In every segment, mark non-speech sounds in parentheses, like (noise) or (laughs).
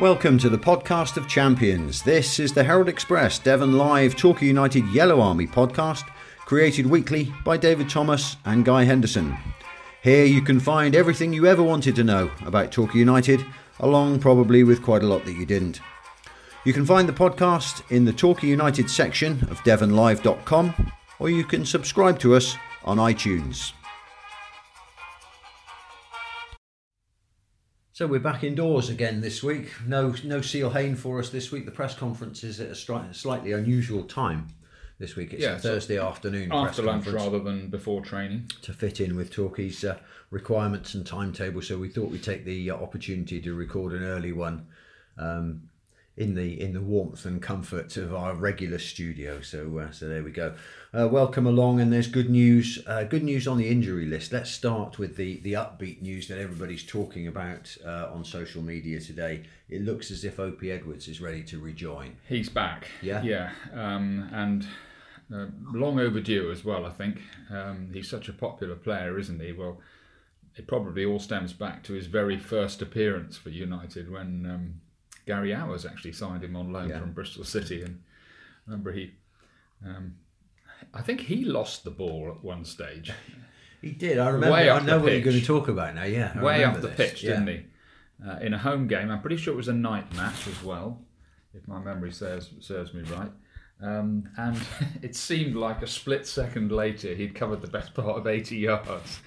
Welcome to the podcast of champions. This is the Herald Express Devon Live Torquay United Yellow Army podcast, created weekly by David Thomas and Guy Henderson. Here you can find everything you ever wanted to know about Torquay United, along probably with quite a lot that you didn't. You can find the podcast in the Torquay United section of devonlive.com, or you can subscribe to us on iTunes. So we're back indoors again this week. No, no Seale-Hayne for us this week. The press conference is at a stri- slightly unusual time this week. It's Yeah, a so Thursday afternoon after press lunch conference rather than before training. to fit in with Torquay's uh, requirements and timetable. So we thought we'd take the uh, opportunity to record an early one um, in the in the warmth and comfort of our regular studio. So uh, so there we go. Uh, welcome along, and there's good news. Uh, good news on the injury list. Let's start with the the upbeat news that everybody's talking about uh, on social media today. It looks as if Opi Edwards is ready to rejoin. He's back. Yeah? Yeah. Um, and uh, long overdue as well, I think. Um, he's such a popular player, isn't he? Well, it probably all stems back to his very first appearance for United when um, Gary Owers actually signed him on loan Yeah. from Bristol City. And I remember he. Um, I think he lost the ball at one stage. (laughs) He did. I remember. Way I know what you're going to talk about now. Yeah, I way up the pitch, Yeah. didn't he? Uh, in a home game, I'm pretty sure it was a night match as well, if my memory serves serves me right. Um, and (laughs) it seemed like a split second later he'd covered the best part of 80 yards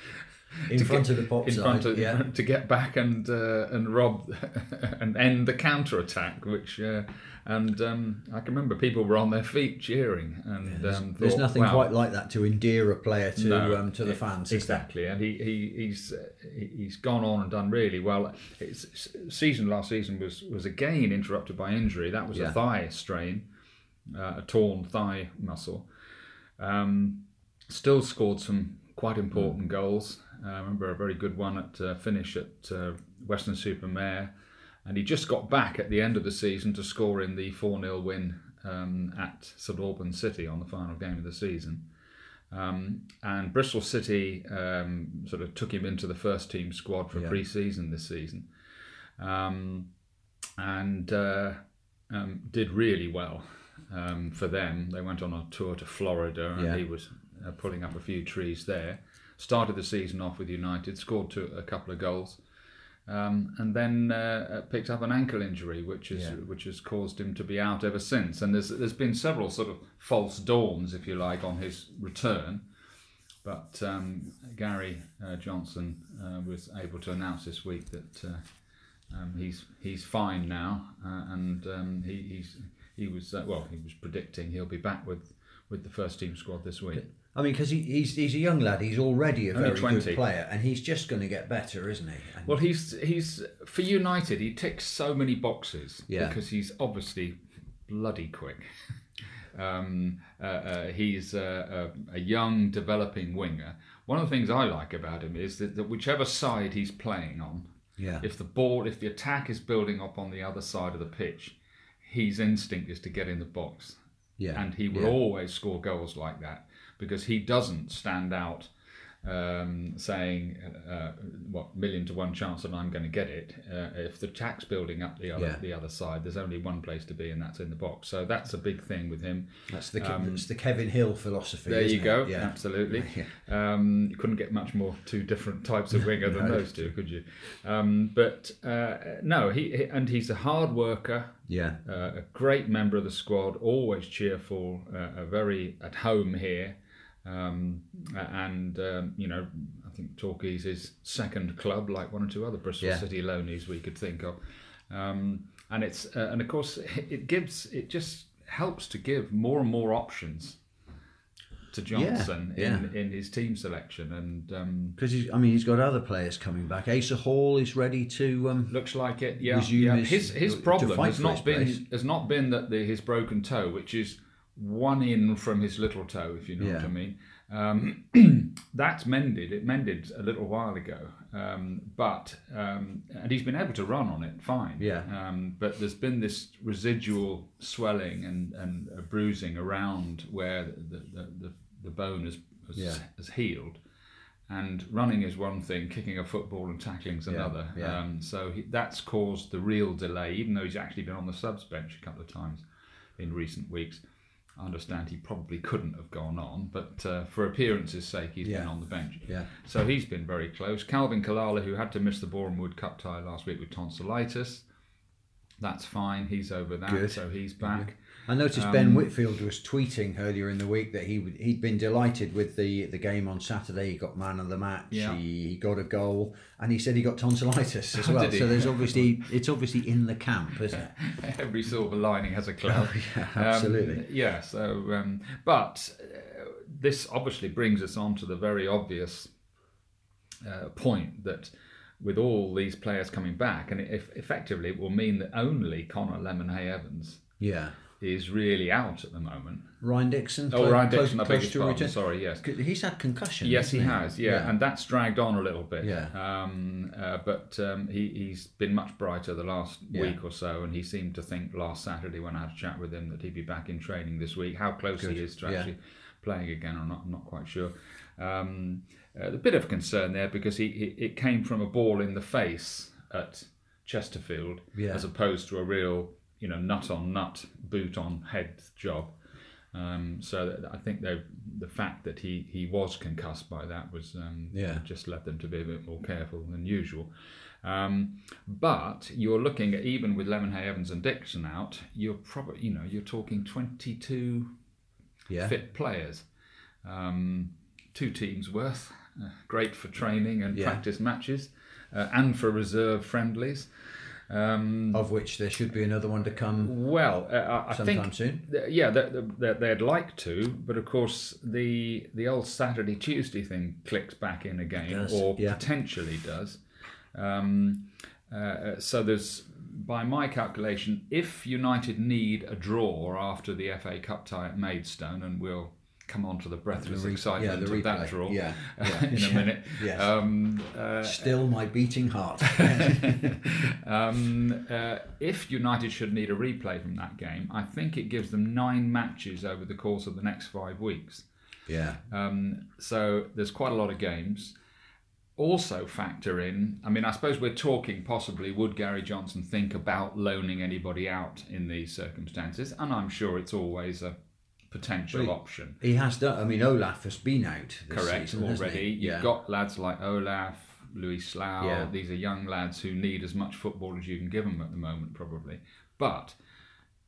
in to front get- of the pop in side. front of yeah. (laughs) to get back and uh, and rob (laughs) and end the counter attack, which uh, and um, I can remember people were on their feet cheering and There's, um, there's nothing wow, quite like that to endear a player to no, um, to the e- fans. Exactly, and he, he he's uh, he- he's gone on and done really well. His season last season was was again interrupted by injury. That was Yeah. a thigh strain, uh, a torn thigh muscle. Um, still scored some quite important goals. Uh, I remember a very good one at uh, finish at uh, Weston-super-Mare, and he just got back at the end of the season to score in the four 0 win um, at St Albans City on the final game of the season. Um, and Bristol City um, sort of took him into the first team squad for Yeah. pre-season this season, um, and uh, um, did really well um, for them. They went on a tour to Florida, and Yeah. he was uh, pulling up a few trees there. Started the season off with United, scored two, a couple of goals, um, and then uh, uh, picked up an ankle injury, which is Yeah. which has caused him to be out ever since. And there's there's been several sort of false dawns, if you like, on his return. But um, Gary uh, Johnson uh, was able to announce this week that uh, um, he's he's fine now, uh, and um, he, he's he was uh, well he was predicting he'll be back with with the first team squad this week. I mean, because he, he's he's a young lad. He's already a Only very 20. good player, and he's just going to get better, isn't he? And Well, he's he's for United. He ticks so many boxes Yeah. because he's obviously bloody quick. (laughs) Um, uh, uh, he's a, a, a young, developing winger. One of the things I like about him is that, that whichever side he's playing on, yeah, if the ball, if the attack is building up on the other side of the pitch, his instinct is to get in the box, yeah, and he will yeah. always score goals like that because he doesn't stand out um, saying uh, what million to one chance that I'm going to get it. Uh, if the tax building up the other Yeah. the other side, there's only one place to be, and that's in the box. So that's a big thing with him. That's the um, it's the Kevin Hill philosophy. There you go. Yeah, Absolutely. (laughs) Yeah. Um, you couldn't get much more two different types of winger than those two, could you? Um, but uh, no, he, and he's a hard worker, yeah, uh, a great member of the squad, always cheerful, uh, a very at home here, um, and um, you know. I think Torquay's his second club, like one or two other Bristol Yeah. City loanies we could think of, um, and it's uh, and of course it gives it just helps to give more and more options to Johnson yeah. in, in his team selection, and um, because I mean he's got other players coming back. Asa Hall is ready to. Um, looks like it. Yeah, yeah. his- His his problem has not been place. has not been that the, his broken toe, which is one in from his little toe, if you know what I mean. Um, (clears throat) that's mended. It mended a little while ago, um, but um, and he's been able to run on it fine. Yeah. Um, but there's been this residual swelling and and bruising around where the the, the, the bone has has, Yeah. has healed, and running is one thing, kicking a football and tackling's another. yeah. Um, so he, that's caused the real delay, even though he's actually been on the subs bench a couple of times in recent weeks. I understand he probably couldn't have gone on, but uh, for appearances' sake, he's been on the bench. Yeah. So he's been very close. Calvin Kalala, who had to miss the Boreham Wood Cup tie last week with tonsillitis, that's fine. He's over that, Good. so he's back. I noticed Um, Ben Whitfield was tweeting earlier in the week that he would, he'd been delighted with the, the game on Saturday. He got man of the match. Yeah. He, he got a goal, and he said he got tonsillitis (laughs) as well. So there's obviously (laughs) it's obviously in the camp, isn't it? (laughs) Every silver lining has a cloud. yeah, absolutely. Um, yeah. So, um, but uh, this obviously brings us on to the very obvious uh, point that with all these players coming back, and if effectively it will mean that only Connor Lemonheigh Evans Yeah. Is really out at the moment. Ryan Dixon. Oh, Ryan close- Dixon, I beg close to pardon. Sorry, yes. He's had concussion. Yes, he hasn't has. Yeah. and that's dragged on a little bit. Yeah. Um, uh, but um, he, he's been much brighter the last Yeah. week or so, and he seemed to think last Saturday when I had a chat with him that he'd be back in training this week. How close Good. he is to Yeah. actually playing again, I'm not, I'm not quite sure. Um, uh, a bit of concern there because he, he it came from a ball in the face at Chesterfield Yeah. as opposed to a real you know nut on nut boot on head job. Um, so I think they, the fact that he, he was concussed by that was um, Yeah. just led them to be a bit more careful than usual. Um, but you're looking at even with Lemonheigh Evans and Dixon out, you're probably you know you're talking 22 yeah. fit players, um, two teams worth, uh, great for training and Yeah. practice matches, uh, and for reserve friendlies. Um, Of which there should be another one to come well, uh, I- sometime think soon. th- yeah, they, they, they'd like to, but of course the the old Saturday Tuesday thing clicks back in again, or yeah. potentially does. Um, uh, so there's, by my calculation, if United need a draw after the FA Cup tie at Maidstone, and we'll come on to the breathless The re- excitement yeah, the of that draw Yeah, (laughs) yeah. in a minute. Yes. Um, uh, Still my beating heart. (laughs) (laughs) um, uh, if United should need a replay from that game, I think it gives them nine matches over the course of the next five weeks. yeah. Um, so there's quite a lot of games. Also, factor in, I mean, I suppose we're talking possibly would Gary Johnson think about loaning anybody out in these circumstances? And I'm sure it's always a potential Well, option. He has done. I mean, Olaf has been out this Correct season, already. You've Yeah. got lads like Olaf, Louis Slough. Yeah. These are young lads who need as much football as you can give them at the moment, probably. But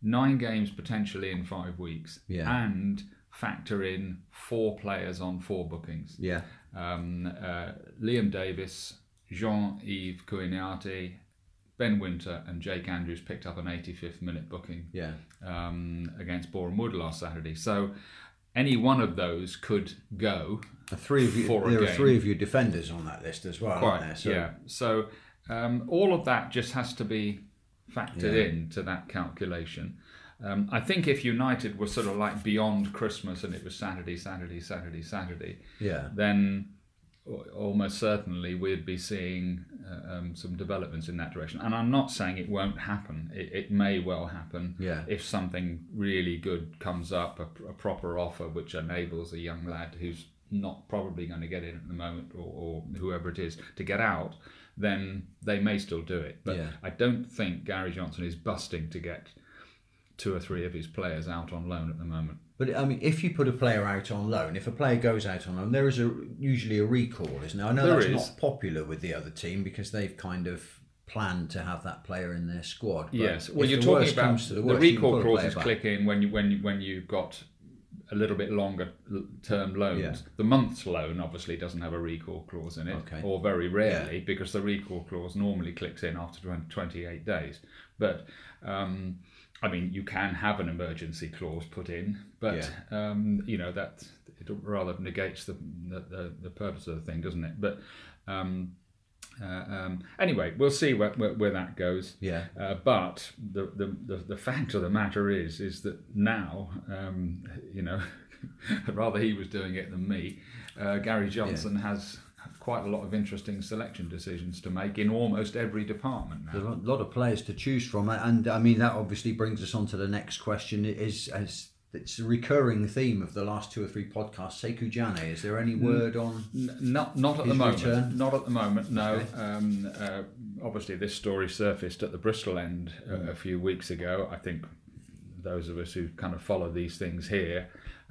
nine games potentially in five weeks, Yeah. and factor in four players on four bookings. Yeah. Um, uh, Liam Davis, Jean-Yves Kouiniate, Ben Wynter, and Jake Andrews picked up an 85th minute booking Yeah. um, against Boreham Wood last Saturday. So any one of those could go The three of you. There are game. three of your defenders on that list as well, aren't there? So, yeah. So um, all of that just has to be factored Yeah. into that calculation. Um, I think if United were sort of like beyond Christmas and it was Saturday, Saturday, Saturday, Saturday, Yeah. then almost certainly we'd be seeing uh, um, some developments in that direction. And I'm not saying it won't happen. It, it may well happen Yeah. if something really good comes up, a, a proper offer which enables a young lad who's not probably going to get in at the moment, or, or whoever it is, to get out. Then they may still do it. But Yeah. I don't think Gary Johnson is busting to get two or three of his players out on loan at the moment. But I mean, if you put a player out on loan, if a player goes out on loan, there is a usually a recall, isn't there? I know There that's is. not popular with the other team because they've kind of planned to have that player in their squad. But Yes, well, you're talking about the, the, worst, can recall put a player clauses click in when you when you, when you've got a little bit longer term loans. Yeah. The month's loan obviously doesn't have a recall clause in it, Okay. or very rarely, because the recall clause normally clicks in after 28 days. But um, I mean, you can have an emergency clause put in, but um, you know that it rather negates the, the the purpose of the thing, doesn't it? But um, uh, um, anyway, we'll see where, where, where that goes. Yeah. Uh, but the, the, the, the fact of the matter is, is that now, um, you know, (laughs) rather he was doing it than me, uh, Gary Johnson has quite a lot of interesting selection decisions to make in almost every department There's a lot of players to choose from, and I mean that obviously brings us on to the next question: is has it's a recurring theme of the last two or three podcasts. Saikou Janneh, is there any word on? N- not not at the moment. return? Not at the moment. No. Okay. Um, uh, obviously, this story surfaced at the Bristol end uh, a few weeks ago. I think those of us who kind of follow these things here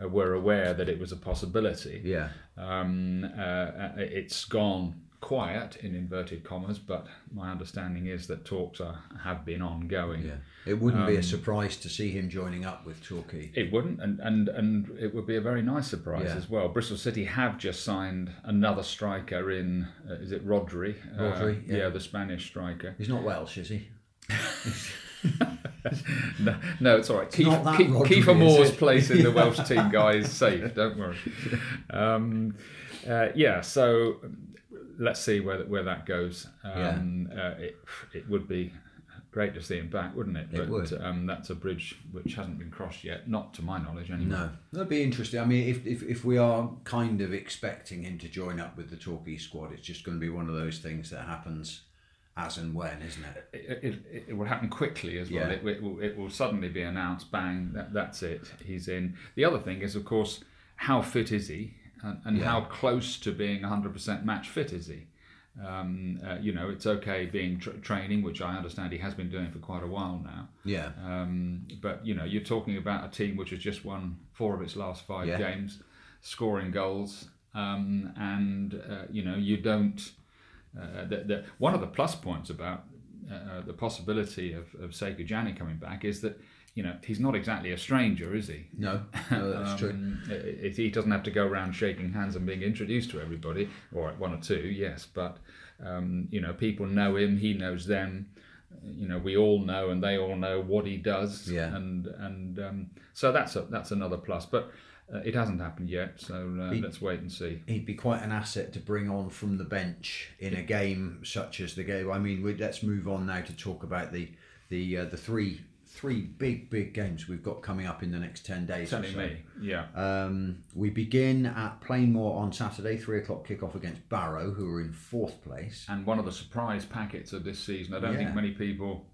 were aware that it was a possibility. Yeah, Um, uh, uh, it's gone quiet in inverted commas, but my understanding is that talks are, have been ongoing. yeah. It wouldn't Um, be a surprise to see him joining up with Torquay. It wouldn't, and, and, and it would be a very nice surprise Yeah. as well. Bristol City have just signed another striker in, uh, is it Rodri? Rodri, Uh, yeah. the Spanish striker. He's not Welsh, is he? (laughs) (laughs) no, no, it's all right. Keith, not that Rodri, Kieffer Moore's place in the (laughs) Welsh team, guy, is safe. Don't worry. Um, uh, yeah, so let's see where where that goes. Um, uh, it it would be great to see him back, wouldn't it? It but would. Um, that's a bridge which hasn't been crossed yet, not to my knowledge anyway. No, that'd be interesting. I mean, if, if if we are kind of expecting him to join up with the Torquay squad, it's just going to be one of those things that happens as and when, isn't it? It, it, it will happen quickly as well. Yeah. It, it, will, it will suddenly be announced, bang, that, that's it, he's in. The other thing is, of course, how fit is he and, and Yeah. how close to being 100% match fit is he? Um, uh, you know, it's okay being tr training, which I understand he has been doing for quite a while now. Yeah, Um, but, you know, you're talking about a team which has just won four of its last five Yeah. games, scoring goals, um, and, uh, you know, you don't. Uh, the, the, one of the plus points about uh, the possibility of, of Saikou Janneh coming back is that you know he's not exactly a stranger, is he? no, (laughs) no, that's true. Um, it- he doesn't have to go around shaking hands and being introduced to everybody, or one or two, yes, but um, you know people know him, he knows them. You know, we all know, and they all know what he does, Yeah. and and um, so that's a that's another plus. But uh, it hasn't happened yet, so uh, let's wait and see. He'd be quite an asset to bring on from the bench in a game such as the game. I mean, we, let's move on now to talk about the the uh, the three three big big games we've got coming up in the next ten days. or so. me, yeah. Um, we begin at Plainmoor on Saturday, three o'clock kickoff against Barrow, who are in fourth place. and one of the surprise packets of this season. I don't think many people,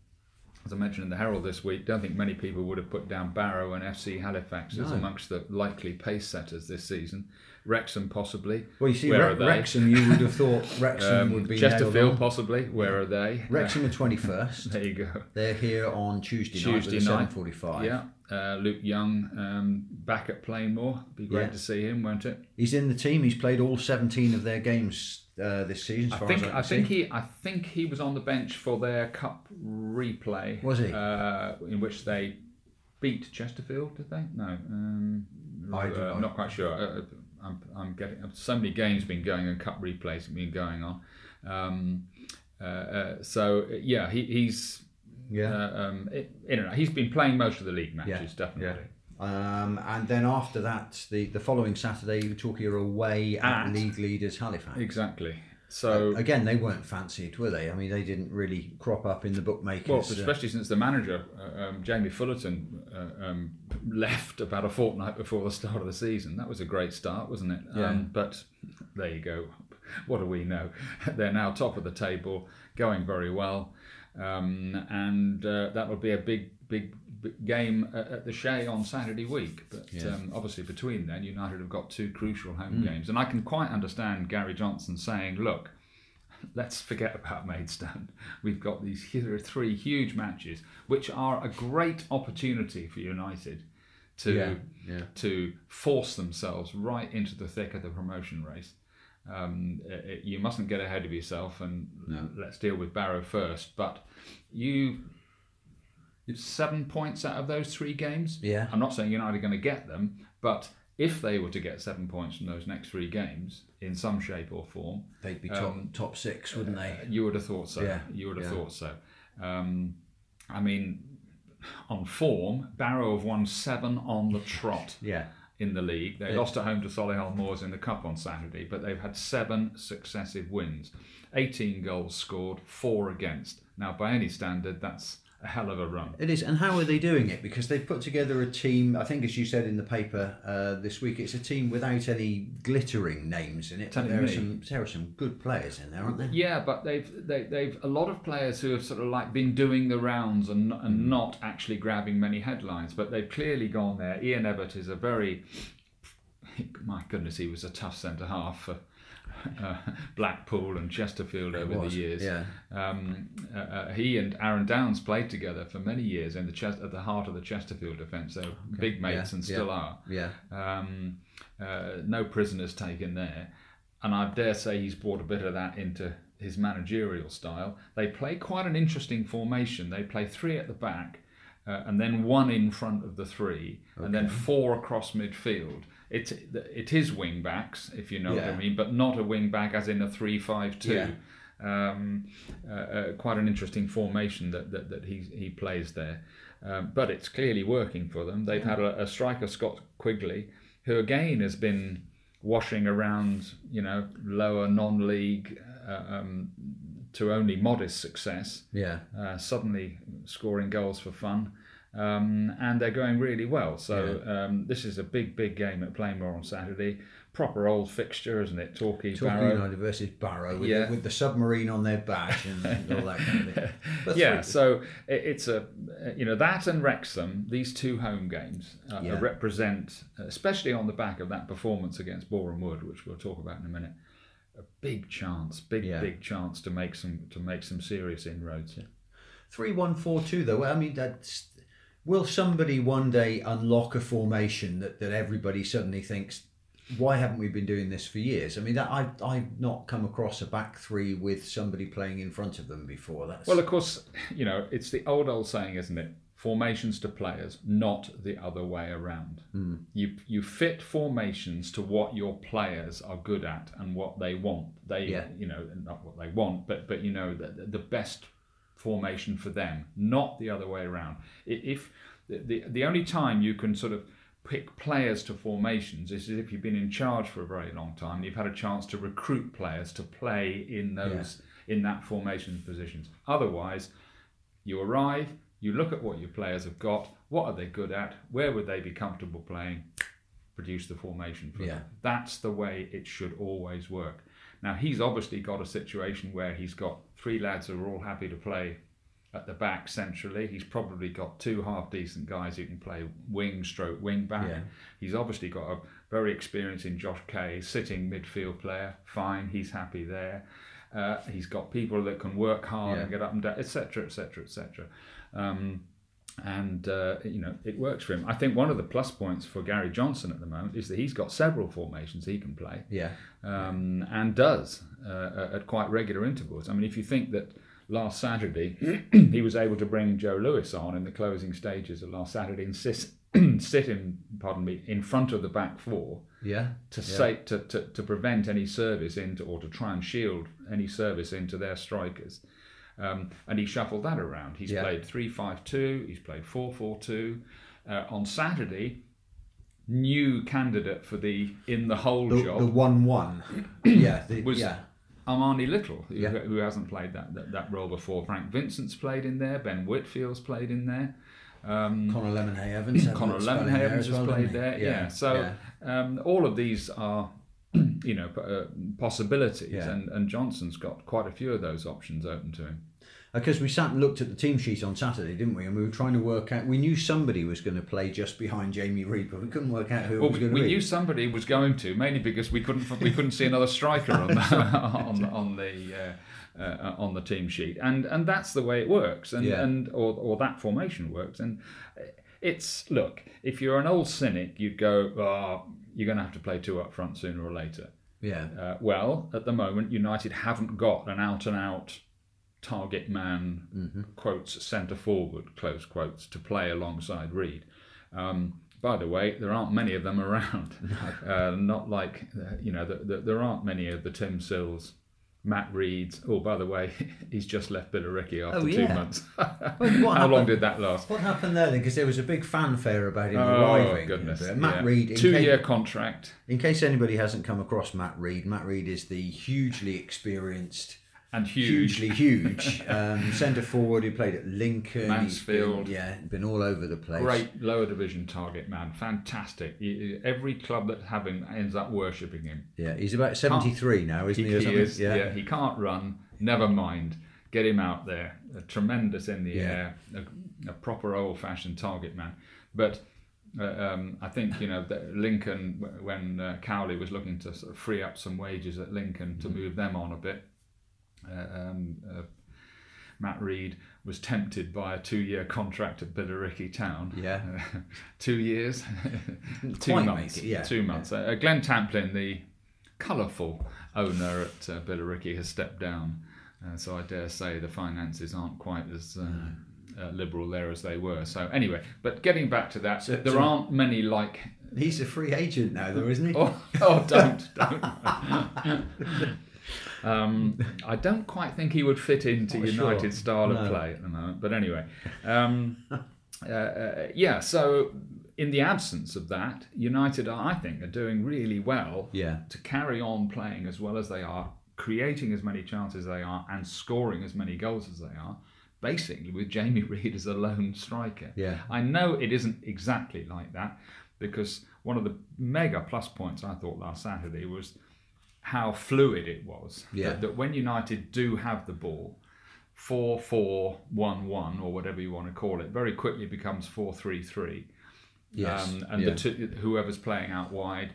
as I mentioned in the Herald this week, don't think many people would have put down Barrow and FC Halifax as No. amongst the likely pace setters this season. Wrexham possibly. Well, you see, Where Re- are they? Wrexham, you would have thought (laughs) Wrexham Um, would be Chesterfield possibly. Where are they? Wrexham are twenty first. (laughs) there you go. They're here on Tuesday, night Tuesday night. forty-five. Yeah, uh, Luke Young um, back at Plainmoor. Be great Yeah. to see him, won't it? He's in the team. He's played all seventeen of their games uh, this season. As I think I, I think he I think he was on the bench for their cup replay. Was he? Uh, in which they beat Chesterfield, did they? No, um, I don't uh, know. I'm not quite sure. Uh, I'm, I'm getting so many games been going and cup replays have been going on. Um, so yeah, he, he's Yeah. uh, um, it, in and out. he's been playing most of the league matches, Yeah, definitely. Um, and then after that, the, the following Saturday, Torquay are away at, At- league leaders Halifax. Exactly. So Again, they weren't fancied, were they? I mean, they didn't really crop up in the bookmakers. Well, uh, especially since the manager, uh, um, Jamie Fullerton, uh, um, left about a fortnight before the start of the season. That was a great start, wasn't it? Yeah. Um, but there you go. What do we know? (laughs) They're now top of the table, going very well. Um, and uh, that will be a big, big game at, at the Shea on Saturday week. But Yeah. um, obviously, between then, United have got two crucial home Mm. games. And I can quite understand Gary Johnson saying, look, let's forget about Maidstone. (laughs) We've got these hu- three huge matches, which are a great opportunity for United to Yeah, yeah. to force themselves right into the thick of the promotion race. Um, uh, uh, you mustn't get ahead of yourself, and No. let's deal with Barrow first. But you. Seven points out of those three games. Yeah. I'm not saying United are going to get them, but if they were to get seven points from those next three games in some shape or form, They'd be top, um, top six, wouldn't they? uh, You would have thought so. Yeah, You would have yeah. thought so. Um, I mean, on form, Barrow have won seven on the trot Yeah. in the league. They Yeah. lost at home to Solihull Moors in the Cup on Saturday, but they've had seven successive wins. 18 goals scored, four against. Now, by any standard, that's a hell of a run. It is, and how are they doing it? Because they've put together a team. I think, as you said in the paper uh, this week, it's a team without any glittering names in it. But there are some there are some good players in there, aren't there? Yeah, but they've they, they've a lot of players who have sort of like been doing the rounds and and not actually grabbing many headlines, but they've clearly gone there. Ian Evatt is a very my goodness, he was a tough centre half for (laughs) uh, Blackpool and Chesterfield over was, the years. yeah. Um, uh, uh, he and Aaron Downes played together for many years in the Ches- at the heart of the Chesterfield defence. They were big mates Yeah, and still yeah. are. Yeah, Um, uh, no prisoners taken there. And I dare say he's brought a bit of that into his managerial style. They play quite an interesting formation. They play three at the back, uh, and then one in front of the three, and then four across midfield. It, it is wing backs, if you know what I mean, but not a wing back as in a 3 5 2. Yeah. Um, uh, uh, quite an interesting formation that, that, that he, he plays there. Um, but it's clearly working for them. They've had a, a striker, Scott Quigley, who again has been washing around, you know, lower non-league uh, um, to only modest success. yeah. Uh, suddenly scoring goals for fun, um, and they're going really well. So um, this is a big, big game at Plainmoor on Saturday. Proper old fixture, isn't it? Torquay, Torquay Barrow. United versus Barrow with, Yeah. the, with the submarine on their badge and (laughs) all that kind of thing. But yeah, three- so it- it's a you know that and Wrexham, these two home games uh, Yeah. represent, especially on the back of that performance against Boreham Wood, which we'll talk about in a minute, a big chance, big Yeah. big chance to make some to make some serious inroads. Three one four two though. I mean, that's will somebody one day unlock a formation that, that everybody suddenly thinks, why haven't we been doing this for years? I mean, that I I've not come across a back three with somebody playing in front of them before. That's Well, of course, you know it's the old old saying, isn't it? Formations to players, not the other way around. Hmm. You you fit formations to what your players are good at and what they want. They Yeah. you know not what they want, but but you know the, the best formation for them, not the other way around. If the, the only time you can sort of pick players to formations is if you've been in charge for a very long time and you've had a chance to recruit players to play in those in that formation positions. Otherwise, you arrive, you look at what your players have got, what are they good at, where would they be comfortable playing, produce the formation for Yeah. them. That's the way it should always work. Now he's obviously got a situation where he's got three lads who are all happy to play at the back centrally. He's probably got two half decent guys who can play wing stroke wing back. Yeah. He's obviously got a very experienced in Josh Kay, sitting midfield player. Fine, he's happy there. Uh, he's got people that can work hard and get up and down, etc., etc., etc. And uh, you know it works for him. I think one of the plus points for Gary Johnson at the moment is that he's got several formations he can play yeah, um, and does uh, at quite regular intervals. I mean, if you think that last Saturday (clears throat) he was able to bring Joe Lewis on in the closing stages of last Saturday and sit, (clears throat) sit in, pardon me, in front of the back four yeah, to say to, to, to prevent any service into or to try and shield any service into their strikers. Um, and he shuffled that around. He's Yeah. played 3 5 2, he's played 4 4 2. Uh, on Saturday, new candidate for the in the hole the, job the one one. (clears throat) yeah, the, was yeah, Armani Little, who, Yeah. who hasn't played that, that that role before. Frank Vincent's played in there. Ben Whitfield's played in there. Um, Connor Lemonheigh Evans. (clears throat) had a Connor little spell in there Lemonheigh as has well, played there. Yeah. So Um, all of these are, (clears throat) you know, uh, possibilities, Yeah. and, and Johnson's got quite a few of those options open to him. Because we sat and looked at the team sheet on Saturday, didn't we? And we were trying to work out. We knew somebody was going to play just behind Jamie Reid, but we couldn't work out who it Well, was we, going we to be. knew somebody was going to, mainly because we couldn't we couldn't see another striker on the (laughs) on, the- on the uh, uh, on the team sheet, and and that's the way it works, and Yeah. and or or that formation works, and it's look if you're an old cynic, you'd go, oh, you're going to have to play two up front sooner or later. yeah, Uh, well, at the moment, United haven't got an out and out target man, quotes, centre forward, close quotes, to play alongside Reid. Um, by the way, there aren't many of them around. (laughs) Uh, not like, uh, you know, the, the, there aren't many of the Tim Sills, Matt Rheads. Oh, by the way, (laughs) he's just left Billericay after Oh, two yeah. months. (laughs) what How long did that last? What happened there then? Because there was a big fanfare about him arriving. Oh, arriving. goodness. Matt yeah. Rhead. Two case, year contract. in case anybody hasn't come across Matt Rhead, Matt Rhead is the hugely experienced and huge. hugely huge. (laughs) Um, Centre forward, he played at Lincoln. Mansfield. been- yeah, been all over the place. Great lower division target man, fantastic. He- Every club that have him ends up worshipping him. Yeah, he's about 73 now, isn't he? He, he is, yeah. He can't run. Never mind. Get him out there. A tremendous in the Yeah. air. A, a proper old-fashioned target man. But uh, um, I think you know that Lincoln when uh, Cowley was looking to sort of free up some wages at Lincoln Mm-hmm. to move them on a bit. Uh, um, uh, Matt Rhead was tempted by a two-year contract at Billericay Town. Yeah. Uh, (laughs) two years, (laughs) two Quite months. yeah. Two months. Uh, Glenn Tamplin, the colourful owner at uh, Billericay, has stepped down. Uh, so I dare say the finances aren't quite as uh, uh, liberal there as they were. So anyway, but getting back to that, there so- aren't many like. He's a free agent now, though, isn't he? Oh, oh don't, don't. (laughs) um, I don't quite think he would fit into Not sure. United's style of No. play at the moment. But anyway, um, (laughs) uh, uh, yeah. So in the absence of that, United, I think, are doing really well Yeah. to carry on playing as well as they are, creating as many chances as they are, and scoring as many goals as they are. Basically, with Jamie (laughs) Reid as a lone striker. Yeah. I know it isn't exactly like that because one of the mega plus points I thought last Saturday was how fluid it was. Yeah. That, that when United do have the ball, 4 4 1 1, or whatever you want to call it, very quickly becomes 4 3 3. Yes, Um, and yeah. two, whoever's playing out wide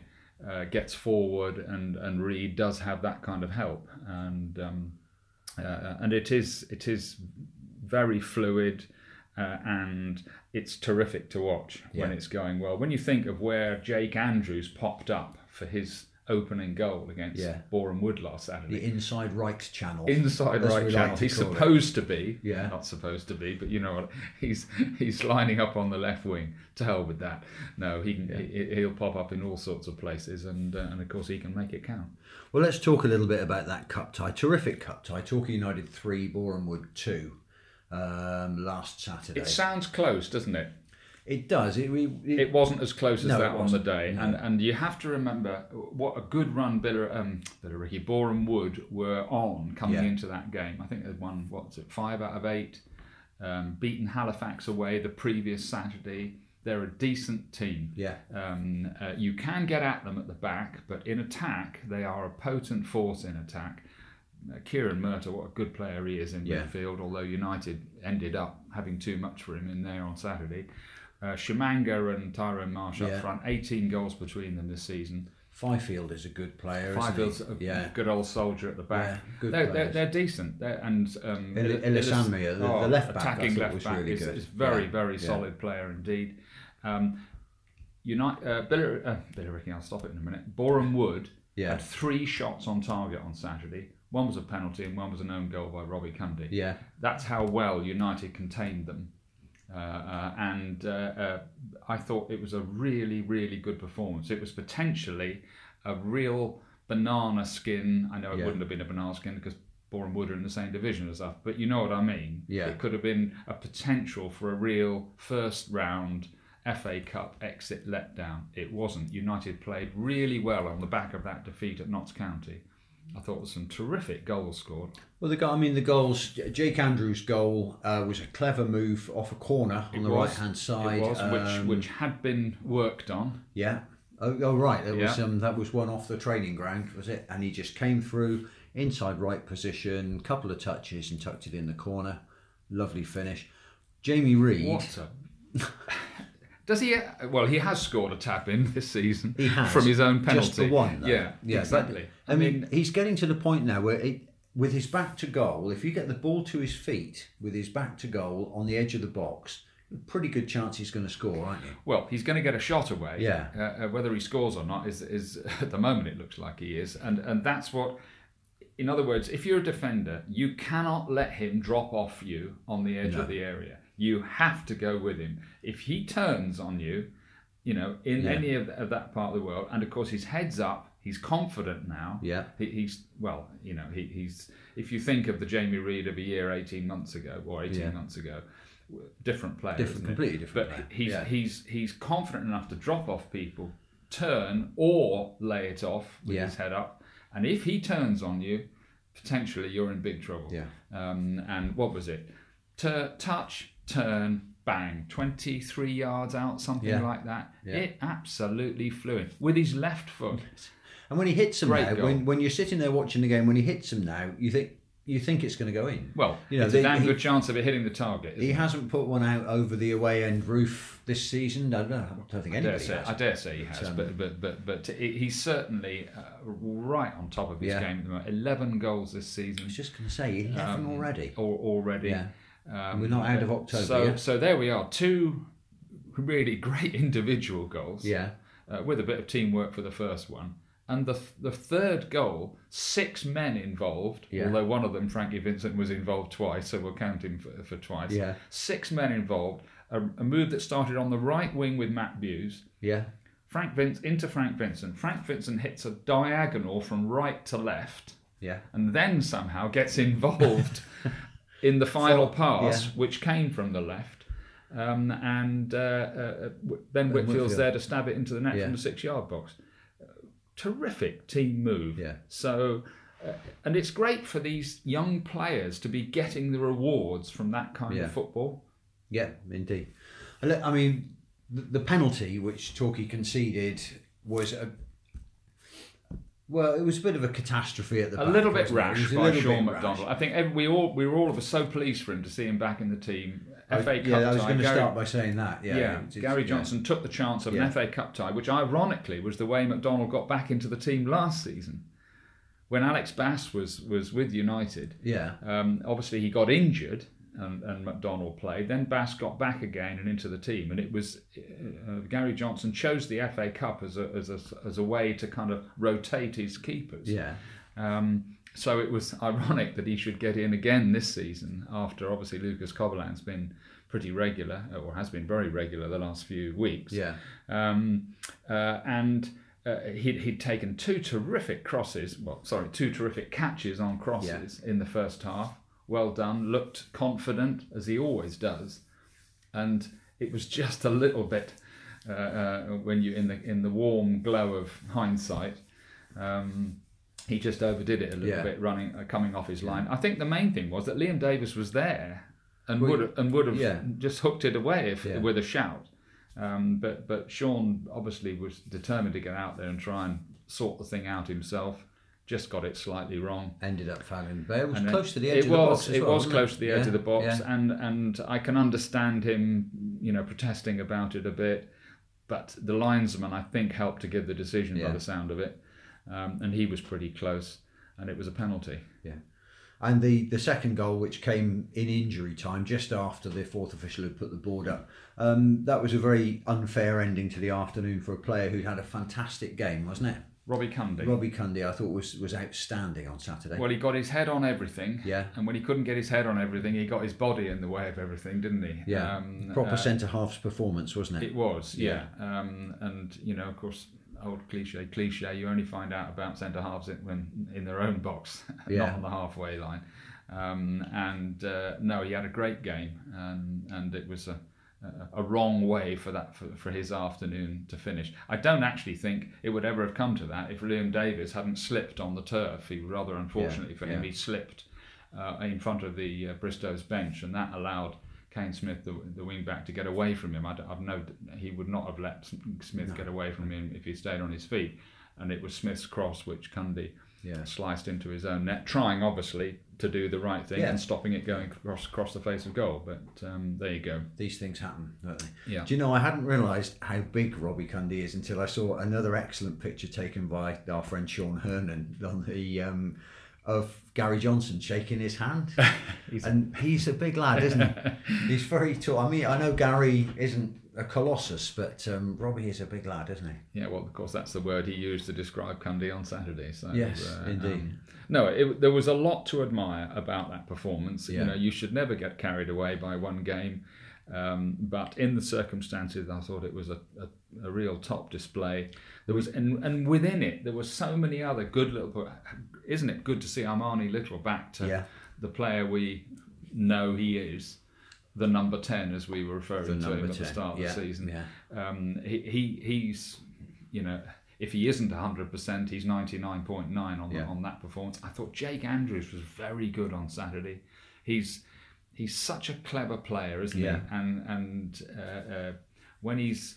uh, gets forward, and, and Reid does have that kind of help. And um, uh, and it is it is very fluid. Uh, and it's terrific to watch when it's going well. When you think of where Jake Andrews popped up for his opening goal against Yeah. Boreham Wood last Saturday, The inside right channel. inside right channel. like he's call it. supposed to be, Yeah. not supposed to be, but you know what? (laughs) He's he's lining up on the left wing. To hell with that. No, he can. He, he'll pop up in all sorts of places, and uh, and of course he can make it count. Well, let's talk a little bit about that cup tie. Terrific cup tie. Torquay United 3, Boreham Wood 2 um, last Saturday. It sounds close, doesn't it? It does. It, we, it, It wasn't as close as No, that on the day, No. and and you have to remember what a good run Biller, um, Billericay, Boreham Wood were on coming Yeah. into that game. I think they'd won what's it, five out of eight, um, beaten Halifax away the previous Saturday. They're a decent team. yeah. Um, uh, you can get at them at the back, but in attack, they are a potent force in attack. Uh, Kieran Murtagh, what a good player he is in Yeah. midfield, although United ended up having too much for him in there on Saturday. Uh, Tshimanga and Tyrone Marsh up Yeah. front, 18 goals between them this season. Fyfield is a good player. Fyfield's a yeah. good old soldier at the back. Yeah, good they're, they're, they're decent. They're, and um, Eli- Elis- Elisamia, the- the left back, attacking left back, really is, good. is very Yeah, very solid player indeed. Um, Unite, uh, uh, Billericay, I'll stop it in a minute. Boreham Wood had three shots on target on Saturday. One was a penalty and one was an own goal by Robbie Cundy. Yeah. That's how well United contained them. Uh, uh, and uh, uh, I thought it was a really, really good performance. It was potentially a real banana skin. I know it Yeah. wouldn't have been a banana skin because Boreham Wood are in the same division as us, but you know what I mean. Yeah. It could have been a potential for a real first round FA Cup exit letdown. It wasn't. United played really well on the back of that defeat at Notts County. I thought was some terrific goals scored. Well, the go- I mean, the goals. Jake Andrews' goal uh, was a clever move off a corner on It the right hand side. Was, um, which which had been worked on. Yeah. Oh, oh right. There was um, that was one off the training ground, was it? And he just came through inside right position, couple of touches, and tucked it in the corner. Lovely finish. Jamie Reid. What a (laughs) Does he? Well, he has scored a tap in this season He has from his own penalty. Just the one, though. Yeah, yeah, exactly. But, I mean, he's getting to the point now where, it, with his back to goal, if you get the ball to his feet with his back to goal on the edge of the box, pretty good chance he's going to score, aren't you? well, he's going to get a shot away. Yeah. Uh, uh, whether he scores or not is is (laughs) at the moment it looks like he is, and and that's what. In other words, if you're a defender, you cannot let him drop off you on the edge No. of the area. You have to go with him. If he turns on you, you know, in Yeah. any of, of that part of the world, and of course his head's up, he's confident now. Yeah. He, he's well, you know, he, he's. If you think of the Jamie Reid of a year, eighteen months ago or eighteen Yeah. months ago, different player, Different- completely different But player. he's Yeah. he's he's confident enough to drop off people, turn or lay it off with Yeah. his head up, and if he turns on you, potentially you're in big trouble. Yeah. Um, and what was it? Tur touch, turn, bang, 23 yards out, something Yeah. like that. Yeah. It absolutely flew in with his left foot. (laughs) And when he hits them Great now, goal. when, when you're sitting there watching the game, when he hits them now, you think you think it's going to go in. Well, You know, it's they- a damn he- good chance of it hitting the target. He it? hasn't put one out over the away end roof this season. I don't, know, I don't think I dare, anybody say, has. I dare say he has, um, but but but but he- he's certainly uh, right on top of his Yeah. game at the moment. Eleven goals this season I was just going to say, 11 Um, already. al- already. Yeah. Um, We're not out of October So yet. so there we are, two really (laughs) great individual goals. Yeah. uh, with a bit of teamwork for the first one. And the the third goal, six men involved. Yeah. Although one of them, Frankie Vincent, was involved twice, so we'll count him for, for twice. Yeah. Six men involved. A, a move that started on the right wing with Matt Buse. Yeah. Frank Vince into Frank Vincent. Frank Vincent hits a diagonal from right to left, Yeah. and then somehow gets involved (laughs) in the final Fo- pass, yeah. which came from the left. Um, and uh, uh, uh, Ben Whitfield's Whitfield. there to stab it into the net Yeah. from the six-yard box. Uh, terrific team move. Yeah. So, uh, and it's great for these young players to be getting the rewards from that kind Yeah. of football. Yeah, indeed. I mean, the, the penalty which Torquay conceded was a. Well, it was a bit of a catastrophe at the a back, little bit wasn't it? It rash by Sean rash. McDonald. I think every, we all we were all of us so pleased for him to see him back in the team. FA Cup yeah, I was going to Gary- start by saying that. Yeah, Yeah, it's- it's- Gary yeah. Johnson took the chance of Yeah. an FA Cup tie, which ironically was the way McDonald got back into the team last season. When Alex Bass was was with United, Yeah, um, obviously he got injured and, and McDonald played. Then Bass got back again and into the team, and it was uh, Gary Johnson chose the FA Cup as a, as a as a way to kind of rotate his keepers. yeah, Um, so it was (laughs) ironic that he should get in again this season after obviously Lucas Covolan's been pretty regular or has been very regular the last few weeks. yeah, Um, uh, and uh, he'd, he'd taken two terrific crosses, well, sorry, two terrific catches on crosses in the first half. Well done, looked confident as he always does. And it was just a little bit uh, uh, when you in the in the warm glow of hindsight. Um, he just overdid it a little Yeah. bit, running, uh, coming off his line. I think the main thing was that Liam Davis was there, and Well, would have, and would have yeah. just hooked it away if Yeah. with a shout. Um, but but Sean obviously was determined to get out there and try and sort the thing out himself. Just got it slightly wrong. ended up fouling. But it was And close to the edge it of the was, box. as It well, was close to the edge Yeah, of the box, yeah. and and I can understand him, you know, protesting about it a bit. But the linesman, I think, helped to give the decision by the sound of it, um, and he was pretty close, and it was a penalty. Yeah. And the, the second goal, which came in injury time, just after the fourth official had put the board up, um, that was a very unfair ending to the afternoon for a player who'd had a fantastic game, wasn't it? Robbie Cundy. Robbie Cundy, I thought was was outstanding on Saturday. Well, he got his head on everything. Yeah. And when he couldn't get his head on everything, he got his body in the way of everything, didn't he? yeah, Um, proper uh, centre half's performance, wasn't it? It was, yeah. Um, and you know, of course, old cliche, cliche. You only find out about centre halves in, when in their own box, (laughs) Yeah. not on the halfway line. Um, and uh, no, he had a great game, and and it was a. A, wrong way for that for, for his afternoon to finish. I don't actually think it would ever have come to that if Liam Davis hadn't slipped on the turf. He rather unfortunately for him, yeah. he slipped uh, in front of the uh, Bristow's bench, and that allowed Kane Smith, the, the wing back, to get away from him. I, have no, he would not have let Smith get away from him if he stayed on his feet. And it was Smith's cross which Cundy Yeah. sliced into his own net, trying obviously to do the right thing Yeah. and stopping it going across across the face of goal. But um, there you go. These things happen, don't they? Yeah. Do you know, I hadn't realised how big Robbie Cundy is until I saw another excellent picture taken by our friend Sean Hernan on the um, of Gary Johnson shaking his hand. (laughs) and he's a big lad, isn't he? (laughs) he's very tall. I mean, I know Gary isn't a colossus, but um, Robbie is a big lad, isn't he? Yeah, well, of course, that's the word he used to describe Cundy on Saturday. So, Yes, uh, indeed. um, no, it, there was a lot to admire about that performance. Yeah. You know, you should never get carried away by one game. Um, but in the circumstances, I thought it was a, a, a real top display. There was, and, and within it, there were so many other good little. Isn't it good to see Armani Little back to Yeah. the player we know he is, the number ten, as we were referring The to him at the 10, start of yeah, the season yeah. um, he, he he's you know if he isn't 100%, he's 99.9 on, Yeah. on that performance. I thought Jake Andrews was very good on Saturday. He's he's such a clever player, isn't he? And and uh, uh, when he's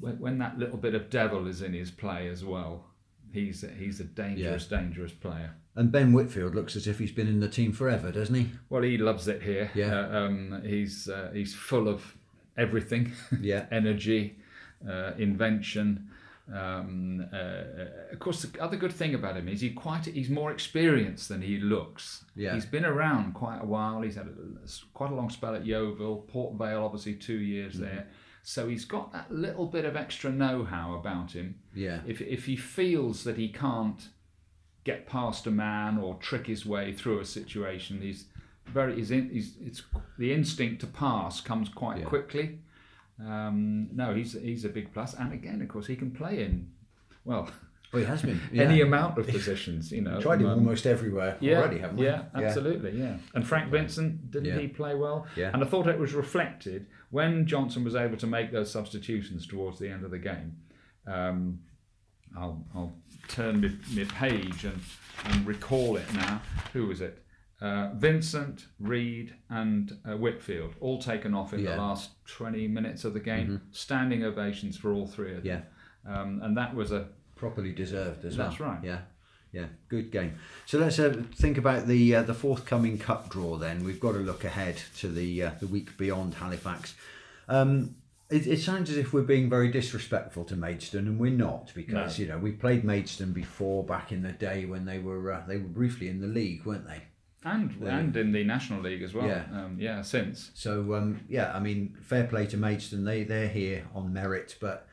when, when that little bit of devil is in his play as well, he's he's a dangerous, dangerous player. And Ben Whitfield looks as if he's been in the team forever, doesn't he? Well, he loves it here. Yeah. Uh, um, he's uh, he's full of everything. (laughs) Yeah. Energy, uh, invention. Um, uh, of course, the other good thing about him is he quite he's more experienced than he looks. Yeah. He's been around quite a while. He's had a, quite a long spell at Yeovil, Port Vale, obviously two years Mm-hmm. there. So he's got that little bit of extra know-how about him. Yeah. If if he feels that he can't get past a man or trick his way through a situation, he's very he's in, he's it's the instinct to pass comes quite Yeah. quickly. Um, no, he's he's a big plus. plus, and again, of course, he can play in well Well, he has been. (laughs) any amount of positions. You know, (laughs) Tried him Um, almost everywhere yeah, already, haven't we? yeah, absolutely, yeah. And Frank Vincent, didn't Yeah. he play well? Yeah. And I thought it was reflected when Johnson was able to make those substitutions towards the end of the game. Um, I'll, I'll turn my, my page and, and recall it now. Who was it? Uh, Vincent, Reid, and uh, Whitfield, all taken off in Yeah. Mm-hmm. the last 20 minutes of the game. Standing ovations for all three of them. Yeah. Um, and that was a Properly deserved as well. That's right. Yeah. Yeah, good game. So let's uh, think about the uh, the forthcoming cup draw. Then we've got to look ahead to the uh, the week beyond Halifax. Um, it, it sounds as if we're being very disrespectful to Maidstone, and we're not because No. you know we played Maidstone before back in the day when they were uh, they were briefly in the league, weren't they? and and in the National League as well. Yeah. um, yeah. Since So um, yeah, I mean, fair play to Maidstone. They they're here on merit, but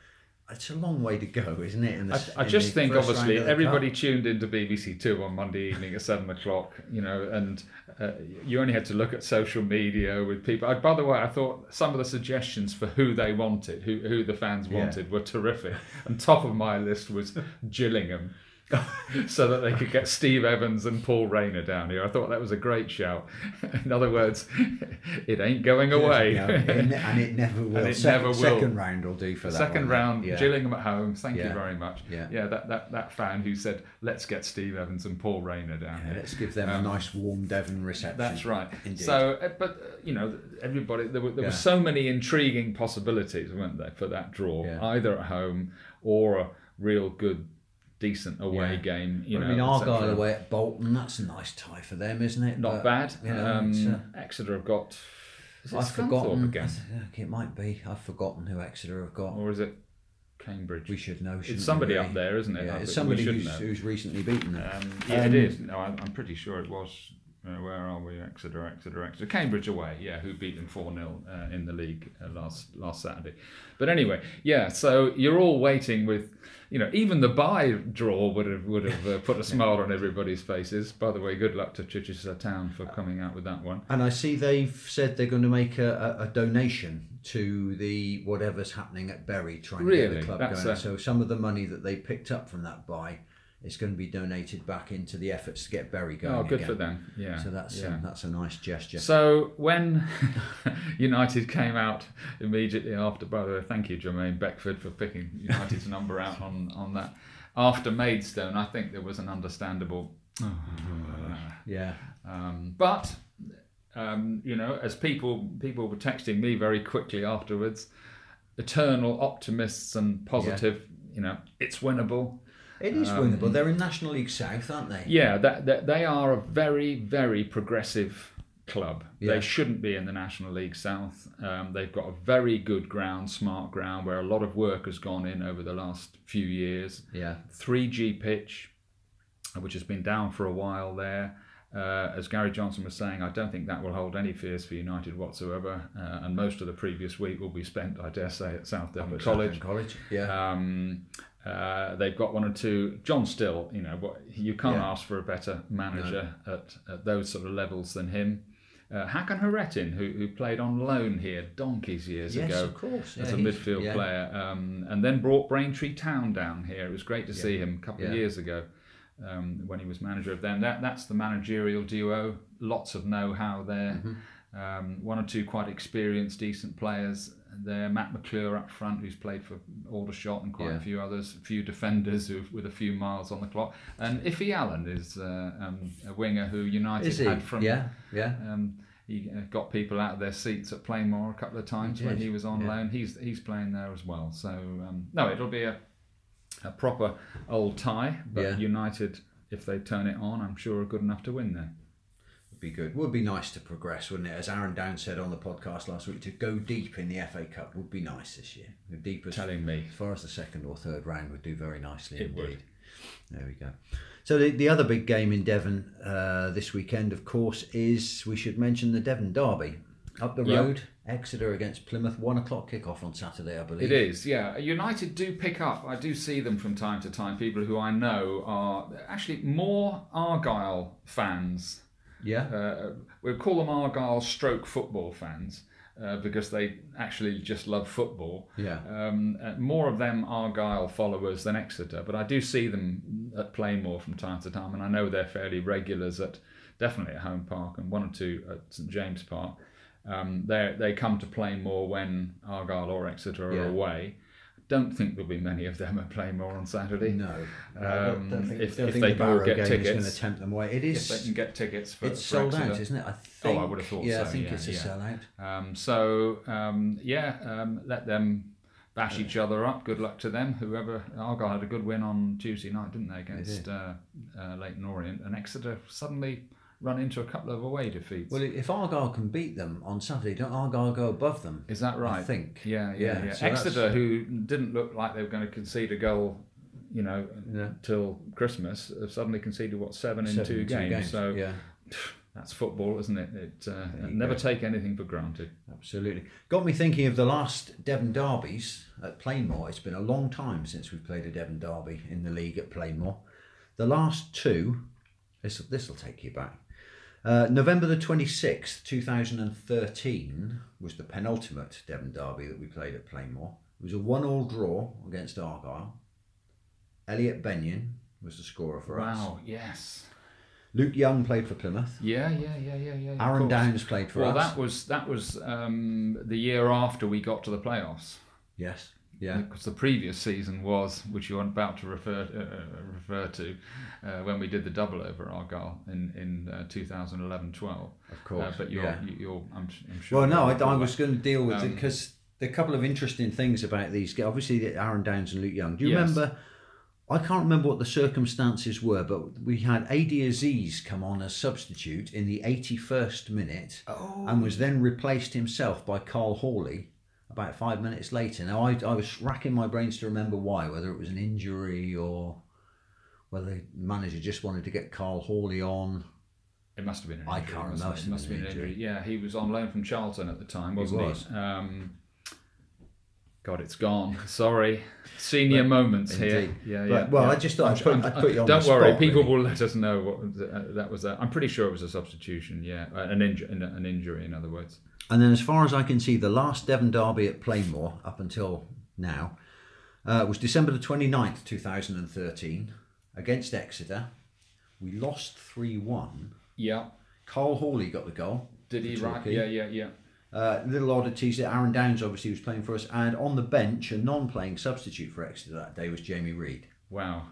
it's a long way to go, isn't it? The, I, I just think obviously everybody cup? tuned into BBC Two on Monday evening at seven o'clock, you know, and uh, you only had to look at social media with people. I, by the way, I thought some of the suggestions for who they wanted, who who the fans Yeah. wanted, were terrific. And top of my list was Gillingham. (laughs) so that they could get Steve Evans and Paul Rayner down here. I thought that was a great shout. (laughs) In other words, (laughs) it ain't going away. It ne- and it never will. it Sec- never will. Second round will do for that. Second one, round, yeah. Gillingham at home. Thank Yeah. you very much. Yeah. yeah that, that, that fan who said, let's get Steve Evans and Paul Rayner down Yeah, here. let's give them a nice warm Devon reception. Um, That's right. Indeed. So, uh, but uh, you know, everybody there were, there were so many intriguing possibilities, weren't there, for that draw, either at home or a real good, decent away Yeah. game. You I know, mean, Argyle away at Bolton, that's a nice tie for them, isn't it? not But, bad. you know, um, uh, Exeter have got. I've forgotten. again, it might be. I've forgotten who Exeter have got. or is it Cambridge? We should know. it's somebody really? up there, isn't it? Yeah, it's somebody who's, who's recently beaten them. Um, yeah, Um, it is. No, I'm, I'm pretty sure it was. Uh, where are we? Exeter, Exeter, Exeter. Cambridge away, yeah, who beat them 4 0 uh, in the league uh, last last Saturday. But anyway, yeah, so you're all waiting with, you know, even the bye draw would have would have uh, put a (laughs) smile on everybody's faces. By the way, good luck to Chichester Town for coming out with that one. And I see they've said they're going to make a, a, a donation to the whatever's happening at Bury, trying to get the club That's going. a- So some of the money that they picked up from that bye is going to be donated back into the efforts to get Bury going. Oh, good again. for them. Yeah. So that's yeah. um, that's a nice gesture. So when (laughs) United came out immediately after, by the way, thank you Jermaine Beckford for picking United's number out on, on that. After Maidstone, I think there was an understandable. yeah, Um, but um, you know, as people people were texting me very quickly afterwards, eternal optimists and positive. You know, it's winnable. It is Um, winnable. They're in National League South, aren't they? Yeah, that, that they are a very, very progressive club. Yeah. They shouldn't be in the National League South. Um, they've got a very good ground, smart ground, where a lot of work has gone in over the last few years. Yeah, 3G pitch, which has been down for a while there. Uh, as Gary Johnson was saying, I don't think that will hold any fears for United whatsoever. Uh, and most of the previous week will be spent, I dare say, at South Devon College. College. Yeah, Um, uh, they've got one or two. John Still, you know, what you can't Yeah. ask for a better manager at, at those sort of levels than him. Uh, Hakan Hayrettin, who, who played on loan here donkeys years yes, ago of course. as a midfield yeah. player, um, and then brought Braintree Town down here. It was great to see him a couple of years ago um, when he was manager of them. That that's the managerial duo. Lots of know-how there. Mm-hmm. Um, one or two quite experienced, decent players. There. Matt McClure up front, who's played for Aldershot and quite Yeah. a few others. A few defenders who, with a few miles on the clock. And Iffy Allen is uh, um, a winger who United had from. yeah, yeah. Um, he uh, got people out of their seats at Plainmoor a couple of times He when he was on yeah. loan. He's he's playing there as well. So um, no, it'll be a a proper old tie. But Yeah. United, if they turn it on, I'm sure are good enough to win there. Be good. Would be nice to progress, wouldn't it? As Aaron Downes said on the podcast last week, to go deep in the FA Cup would be nice this year. Go deep as, Telling me. as far as the second or third round would do very nicely It indeed. would. There we go. So the, the other big game in Devon uh, this weekend, of course, is we should mention the Devon Derby. Up the Yep. road, Exeter against Plymouth, one o'clock kickoff on Saturday, I believe. It is, yeah. United do pick up. I do see them from time to time. People who I know are actually more Argyle fans. Yeah. Uh, we'll call them Argyle stroke football fans uh, because they actually just love football. Yeah. Um, uh, more of them Argyle followers than Exeter, but I do see them at Plainmoor from time to time, and I know they're fairly regulars at definitely at Home Park and one or two at St James Park. Um, they they come to Plainmoor when Argyle or Exeter are Yeah. away. Don't think there'll be many of them (laughs) at Plainmoor on Saturday. No. No, Um, don't think, if- don't if think they the all Barrow get is going to tickets. tempt them away. It If is. they can get tickets for, it's for sold Exeter. out, isn't it? I think. Oh. I would have thought yeah, so, I think yeah, it's a yeah. sellout. Um, so um, yeah, um, let them bash each other up. Good luck to them. Whoever Argyle had a good win on Tuesday night, didn't they, against uh, uh, Leyton Orient, and Exeter suddenly run into a couple of away defeats. Well, if Argyle can beat them on Saturday, don't Argyle go above them? Is that right? I think. Yeah, yeah, Yeah, yeah. so Exeter, that's- who didn't look like they were going to concede a goal, you know, Yeah. till Christmas, have suddenly conceded what seven in Seven two, in games. So yeah, (sighs) that's football, isn't it? It uh, never go. take anything for granted. absolutely. Got me thinking of the last Devon derbies at Plainmoor. It's been a long time since we've played a Devon derby in the league at Plainmoor. The last two, this this will take you back. Uh, November the 26th, 2013, was the penultimate Devon derby that we played at Plainmoor. It was a one all draw against Argyle. Elliot Benyon was the scorer for us. Wow. Yes. Luke Young played for Plymouth. Yeah, yeah, yeah, yeah, yeah. Aaron. Downes played for Well, us. Well, that was that was um, the year after we got to the playoffs. Yes. Yeah. Because the previous season was, which you're about to refer uh, refer to, uh, when we did the double over Argyle in in uh, 2011-12. Of course. Uh, but you're, yeah. you- you're I'm, I'm sure. Well, no, I, I was going to deal with it Um, because there are a couple of interesting things about these. Obviously, Aaron Downes and Luke Young. Do you Yes. remember? I can't remember what the circumstances were, but we had Ade Azeez come on as substitute in the 81st minute Oh. and was then replaced himself by Karl Hawley about five minutes later. Now, I, I was racking my brains to remember why, whether it was an injury or whether the manager just wanted to get Karl Hawley on. It must have been an injury. I can't remember. Have, must have been an injury. Yeah, he was on loan from Charlton at the time, wasn't he? was. Um, God, it's gone. Sorry, senior moments here. Yeah, But- yeah. well, yeah. I just thought I'd put- I'd put you on Don't worry, spot, people really. will let us know what uh, that was. A, I'm pretty sure it was a substitution. Yeah, Uh, an injury. An injury, in other words. And then, as far as I can see, the last Devon derby at Plainmoor up until now uh, was December the 29th, 2013, against Exeter. We lost 3 1. Yeah. Karl Hawley got the goal. Did he right? Yeah, yeah, yeah. Uh, little oddities that Aaron Downes obviously was playing for us, and on the bench, a non playing substitute for Exeter that day was Jamie Reid. Wow.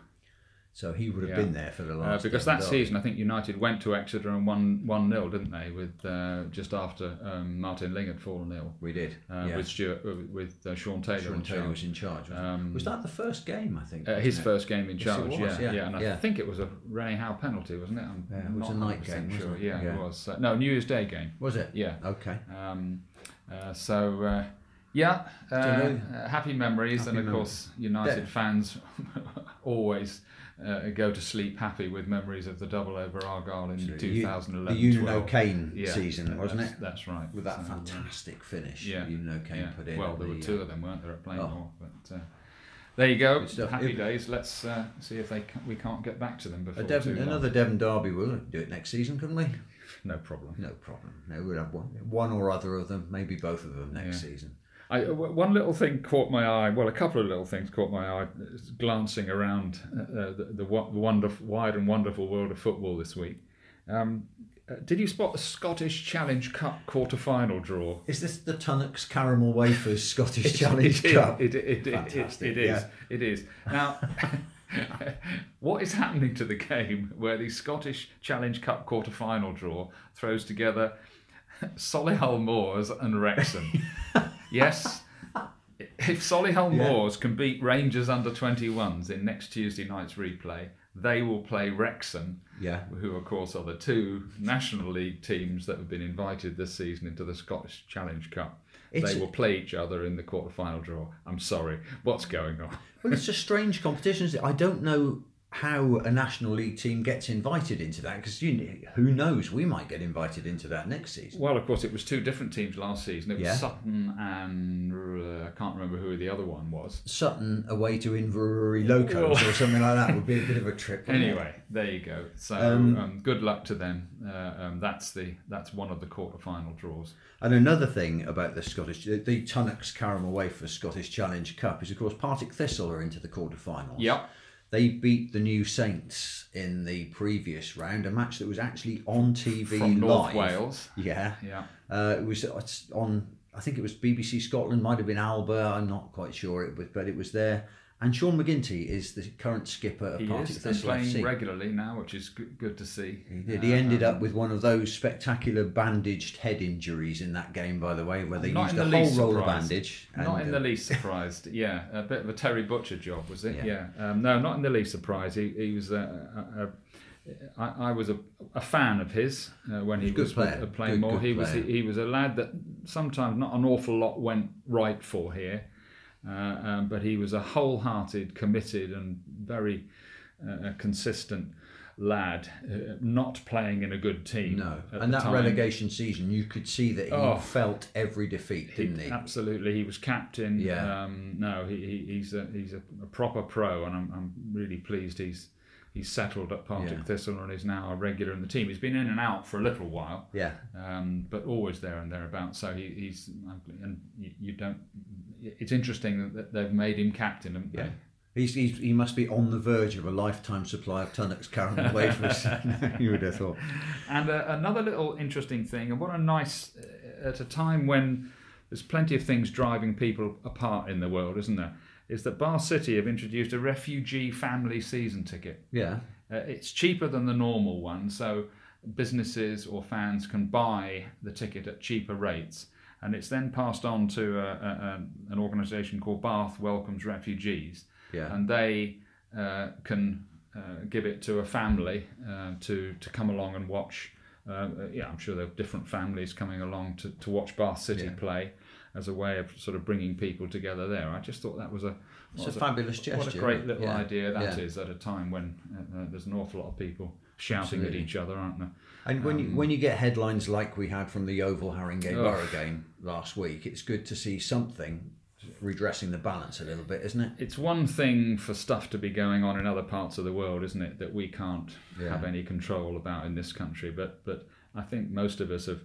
So he would have Yeah. been there for the Uh, last. because that season, I think United went to Exeter and won one 0 didn't they? With uh, just after um, Martin Ling had fallen ill, We did. uh, yeah. with Stuart, uh, with uh, Shaun Taylor. Shaun Taylor was in charge. Um, was that the first game, I think? Uh, his it? first game in Yes, charge, was, yeah, yeah, yeah, and I think it was a Rene Howe penalty, wasn't it? I'm Yeah, it was not a night 100% game, Sure. it? Yeah, it was. Uh, no, New Year's Day game. Was it? Yeah. Okay. Um, uh, so uh, yeah, uh, uh, happy memories, Happy and of memories. course, United fans (laughs) always uh, go to sleep happy with memories of the double over Argyle in The 2011. Union 12. O'Kane Yeah, season, wasn't that's, it? That's right. With that So, fantastic finish. yeah, Eunan O'Kane yeah. put in. Well, there were the, two uh, of them, weren't there, at Plainmoor? Oh. But uh, there you go. Happy If- days. Let's uh, see if they can, we can't get back to them before A Devon, another Devon derby. We'll do it next season, couldn't we? No problem. No problem. No, we'll have one, one or other of them, maybe both of them next Yeah. season. I, one little thing caught my eye. Well, a couple of little things caught my eye. uh, Glancing around uh, the, the wonderful, wide and wonderful world of football this week. Um, Uh, did you spot the Scottish Challenge Cup quarter-final draw? Is this the Tunnocks Caramel Wafers Scottish (laughs) Challenge it, Cup? It, it, it, it, it is. yeah. It is. Now, (laughs) what is happening to the game where the Scottish Challenge Cup quarter-final draw throws together (laughs) Solihull Moors and Wrexham? Yes. If Solihull Yeah. Moors can beat Rangers under 21s in next Tuesday night's replay, they will play Wrexham Yeah. who of course are the two National League teams that have been invited this season into the Scottish Challenge Cup. It's- they will play each other in the quarter-final draw. I'm sorry, what's going on? Well, it's a strange competition. I don't know how a National League team gets invited into that because you know, who knows? We might get invited into that next season. Well, of course, it was two different teams last season. It was Yeah. Sutton and uh, I can't remember who the other one was. Sutton away to Inverurie Locos or something like that would be a bit of a (laughs) trip. wouldn't it? Anyway, there you go. So Um, um, good luck to them. Uh, um, that's the that's one of the quarter-final draws. And another thing about the Scottish, the, the Tunnocks Caramel Wafers Scottish Challenge Cup is, of course, Partick Thistle are into the quarterfinals. Yep. They beat the New Saints in the previous round, a match that was actually on TV From North. Wales. Yeah. Yeah. Uh, it was it's on. I think it was BBC Scotland. Might have been Alba. I'm not quite sure. It was, but it was there. And Sean McGinty is the current skipper of He Partick is Thistle playing FC. regularly now, which is good, good to see. He did. He ended up with one of those spectacular bandaged head injuries in that game, by the way, where they used the whole roll of bandage. Not and, in uh, the least surprised. (laughs) Yeah, a bit of a Terry Butcher job, was it? Yeah. Yeah. Um, no, not in the least surprised. He, he was a, a, a I, I was a, a fan of his uh, when he was player. playing Good, more. good he was player. he was a lad that sometimes not an awful lot went right for here, uh, um, but he was a wholehearted, committed, and very uh, consistent lad. Uh, not playing in a good team. No, and that time. relegation season, you could see that he Oh. felt every defeat, didn't he? Absolutely, he was captain. Yeah. Um, no, he, he, he's a he's a, a proper pro, and I'm, I'm really pleased he's he's settled at Partick Yeah. Thistle and is now a regular in the team. He's been in and out for a little while, Yeah, um, but always there and thereabouts. So he, he's and you don't. It's interesting that they've made him captain, haven't yeah. they? He's, he's, he must be on the verge of a lifetime supply of Tunnocks caramel wafers. you would have thought. And uh, another little interesting thing, and what a nice, uh, at a time when there's plenty of things driving people apart in the world, isn't there? Is that Bath City have introduced a refugee family season ticket. Yeah, Uh, it's cheaper than the normal one, so businesses or fans can buy the ticket at cheaper rates. And it's then passed on to a, a, a, an organisation called Bath Welcomes Refugees yeah. and they uh, can uh, give it to a family uh, to to come along and watch. Uh, yeah, I'm sure there are different families coming along to, to watch Bath City Yeah. play as a way of sort of bringing people together there. I just thought that was a It's a fabulous What gesture, What a great little Yeah. idea that is at a time when uh, uh, there's an awful lot of people shouting Absolutely. at each other, aren't there? And when Um, you when you get headlines like we had from the Yeovil Haringey Ugh. Borough game last week, it's good to see something redressing the balance a little bit, isn't it? It's one thing for stuff to be going on in other parts of the world, isn't it, that we can't Yeah. have any control about in this country. But but I think most of us have,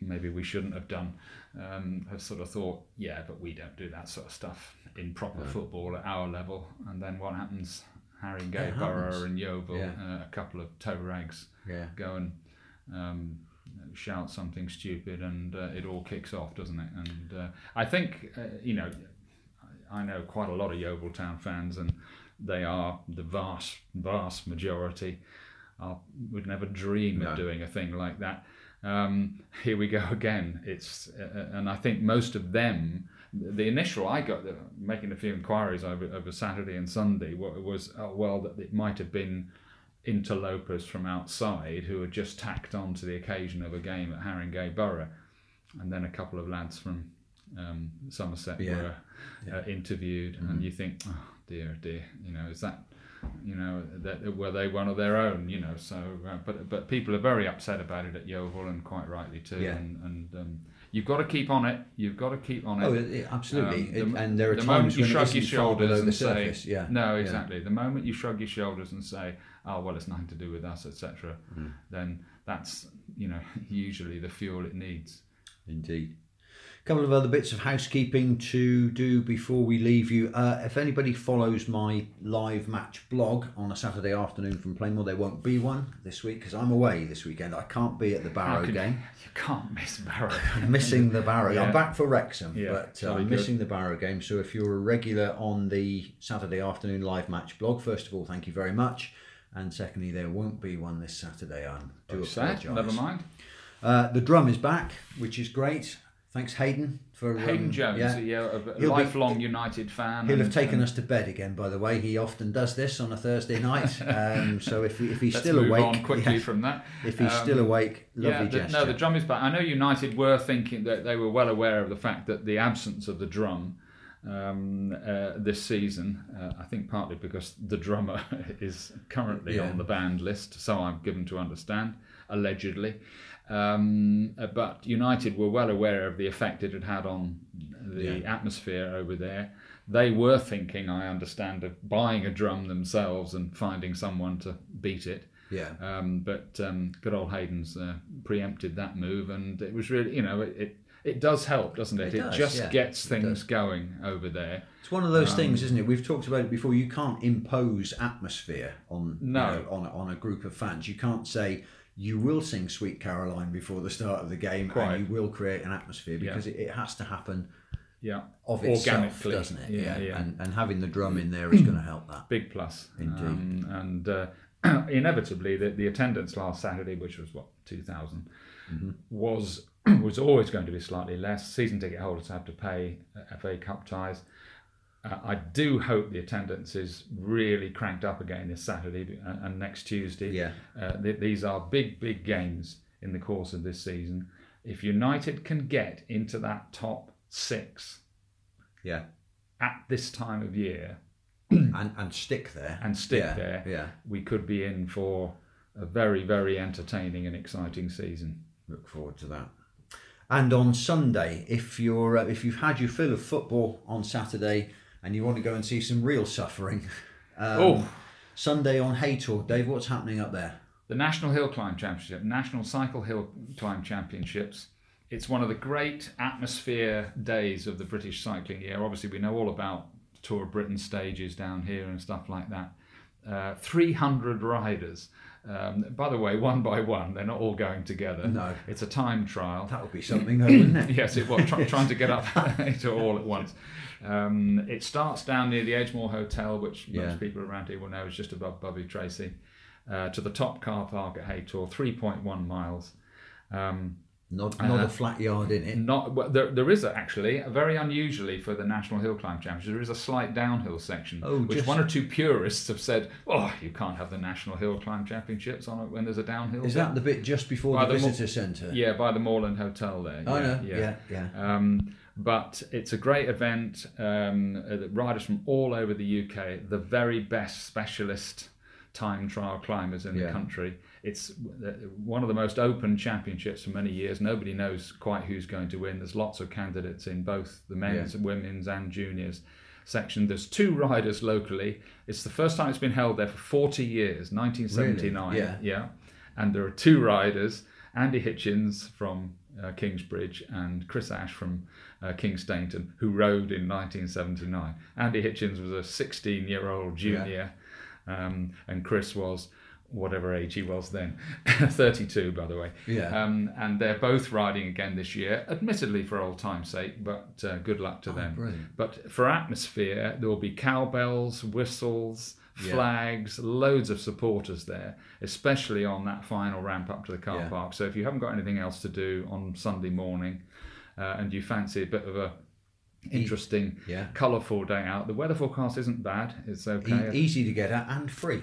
maybe we shouldn't have done, um, have sort of thought, yeah, but we don't do that sort of stuff in proper football at our level. And then what happens? Haringey It Borough and Yeovil, Yeah. uh, a couple of toe rags Yeah. go and um, shout something stupid, and uh, it all kicks off, doesn't it? And uh, I think, uh, you know, I know quite a lot of Yeovil Town fans, and they are the vast, vast majority. I would never dream No. of doing a thing like that. Um, (laughs) here we go again. It's uh, and I think most of them. The initial I got uh, making a few inquiries over, over Saturday and Sunday was oh, well that it might have been interlopers from outside who had just tacked on to the occasion of a game at Haringey Borough, and then a couple of lads from um, Somerset Yeah. were uh, interviewed, and you think, oh dear, dear, you know, is that, you know, that were they one of their own, you know? So, uh, but but people are very upset about it at Yeovil, and quite rightly too. Yeah. And, and um, you've got to keep on it. You've got to keep on it. Oh, yeah, absolutely. Um, It- the- and there are the times moment you shrug your shoulders the and say. Yeah. no, Yeah. exactly. The moment you shrug your shoulders and say, "Oh well, it's nothing to do with us," etc., Mm. then that's you know (laughs) usually the fuel it needs. Indeed. Couple of other bits of housekeeping to do before we leave you. Uh, if anybody follows my live match blog on a Saturday afternoon from Plainmoor, there won't be one this week because I'm away this weekend. I can't be at the Barrow can- game. You can't miss Barrow. (laughs) I'm missing the Barrow. Yeah. I'm back for Wrexham, Yeah, but uh, I'm missing the Barrow game. So if you're a regular on the Saturday afternoon live match blog, first of all, thank you very much. And secondly, there won't be one this Saturday. I do Sad. apologise. Never mind. Uh, the drum is back, which is great. Thanks, Hayden, for Hayden um, Jones, yeah. yeah, a, a He'll be- lifelong United fan. He'll have taken and us to bed again. By the way, he often does this on a Thursday night. (laughs) Um, so if, if he's Let's still move awake, on quickly yeah, from that. if he's Um, still awake, lovely yeah, the, gesture. no, the drum is back. I know United were thinking that they were well aware of the fact that the absence of the drum um, uh, this season, uh, I think partly because the drummer (laughs) is currently Yeah. on the banned list, so I'm given to understand, allegedly. Um, uh, but United were well aware of the effect it had had on the Yeah. atmosphere over there. They were thinking, I understand, of buying a drum themselves and finding someone to beat it. yeah, Um, but um, good old Hayden's uh, preempted that move, and it was really, you know, it it, it does help, doesn't it? It does, just yeah, gets things going over there. it's one of those Um, things, isn't it? We've talked about it before. You can't impose atmosphere on you know, on on a group of fans. You can't say you will sing "Sweet Caroline" before the start of the game, Quite. and you will create an atmosphere Yeah. because it, it has to happen Yeah, of itself, Organically. doesn't it? Yeah, yeah. And, and having the drum in there is going to help that. big plus. Indeed. Um, and uh, (clears throat) inevitably, the, the attendance last Saturday, which was what 2,000, Mm-hmm. was (clears throat) was always going to be slightly less. Season ticket holders have to pay FA Cup ties. Uh, I do hope the attendance is really cranked up again this Saturday and, and next Tuesday. Yeah. Uh, th- these are big, big games in the course of this season. If United can get into that top six Yeah, at this time of year (clears throat) and and stick there and stick Yeah, there, Yeah, we could be in for a very, very entertaining and exciting season. look forward to that. And on Sunday, if you're uh, if you've had your fill of football on Saturday and you want to go and see some real suffering, (laughs) um, Oh. Sunday on Haytor, Dave, what's happening up there? The National Hill Climb Championship, National Cycle Hill Climb Championships. It's one of the great atmosphere days of the British cycling year. Obviously, we know all about Tour of Britain stages down here and stuff like that. Uh, 300 riders. Um, by the way, one by one, they're not all going together. No. It's a time trial. That would be something, though, wouldn't it? (laughs) yes, it was try, trying to get up to (laughs) (laughs) all at once. Um, it starts down near the Edgemoor Hotel, which Yeah. most people around here will know is just above Bovey Tracey, uh, to the top car park at Haytor, 3.1 miles. Um, Not not Uh, a flat yard in it. not well, there, there is a, actually very unusually for the National Hill Climb Championship. There is a slight downhill section, Oh, which just- one or two purists have said, "Oh, you can't have the National Hill Climb Championships on it when there's a downhill." Is bit." that the bit just before By the the mo- visitor centre? Yeah, by the Moorland Hotel there. I yeah, know. Yeah, yeah. Um, but it's a great event. Um, uh, riders from all over the UK, the very best specialist time trial climbers in Yeah. the country. It's one of the most open championships for many years. Nobody knows quite who's going to win. There's lots of candidates in both the men's, women's, and juniors section. There's two riders locally. It's the first time it's been held there for 40 years, 1979. Really? Yeah. Yeah. And there are two riders, Andy Hitchens from uh, Kingsbridge and Chris Ash from uh, Kingsteignton, who rode in 1979. Andy Hitchens was a 16 year old junior, um, and Chris was whatever age he was then (laughs) 32 by the way Yeah. um, and they're both riding again this year admittedly for old time's sake but uh, good luck to them brilliant. but for atmosphere there will be cowbells whistles Yeah. flags loads of supporters there especially on that final ramp up to the car Yeah. park so if you haven't got anything else to do on sunday morning uh, and you fancy a bit of a interesting Yeah. colourful day out the weather forecast isn't bad it's okay E- easy to get at and free.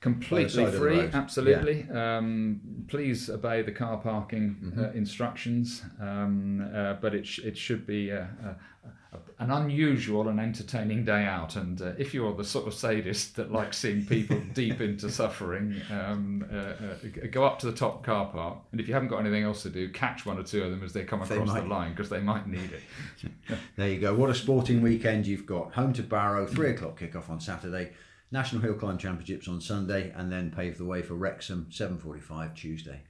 Completely side of the free absolutely um, please obey the car parking Mm-hmm. uh, instructions um, uh, but it, sh- it should be a, a, a, an unusual and entertaining day out and uh, if you're the sort of sadist that likes seeing people (laughs) deep into suffering um, uh, uh, go up to the top car park and if you haven't got anything else to do catch one or two of them as they come They across might. the line because they might need it (laughs) There you go. What a sporting weekend you've got. Home to Barrow, three o'clock kickoff on Saturday. National Hill Climb Championships on Sunday, and then pave the way for Wrexham, seven forty-five Tuesday.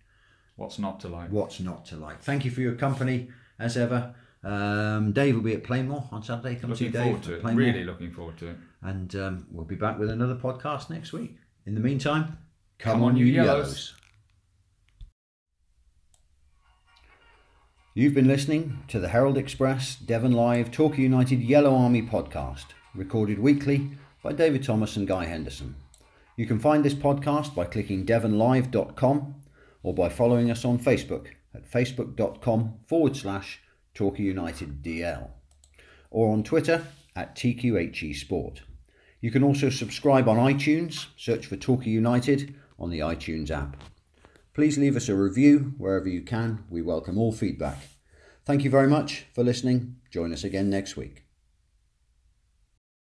what's not to like What's not to like? Thank you for your company as ever, Um, Dave will be at Plainmoor on Saturday. Come Looking see Dave. to. Plainmoor. Really looking forward to it. And um, we'll be back with another podcast next week. In the meantime, Come on, you Yellows. You've been listening to the Herald Express Devon Live Torquay United Yellow Army podcast, recorded weekly by David Thomas and Guy Henderson. You can find this podcast by clicking devonlive.com or by following us on Facebook at facebook.com forward slash Torquay United DL or on Twitter at TQHE Sport. You can also subscribe on iTunes, search for Torquay United on the iTunes app. Please leave us a review wherever you can. We welcome all feedback. Thank you very much for listening. Join us again next week.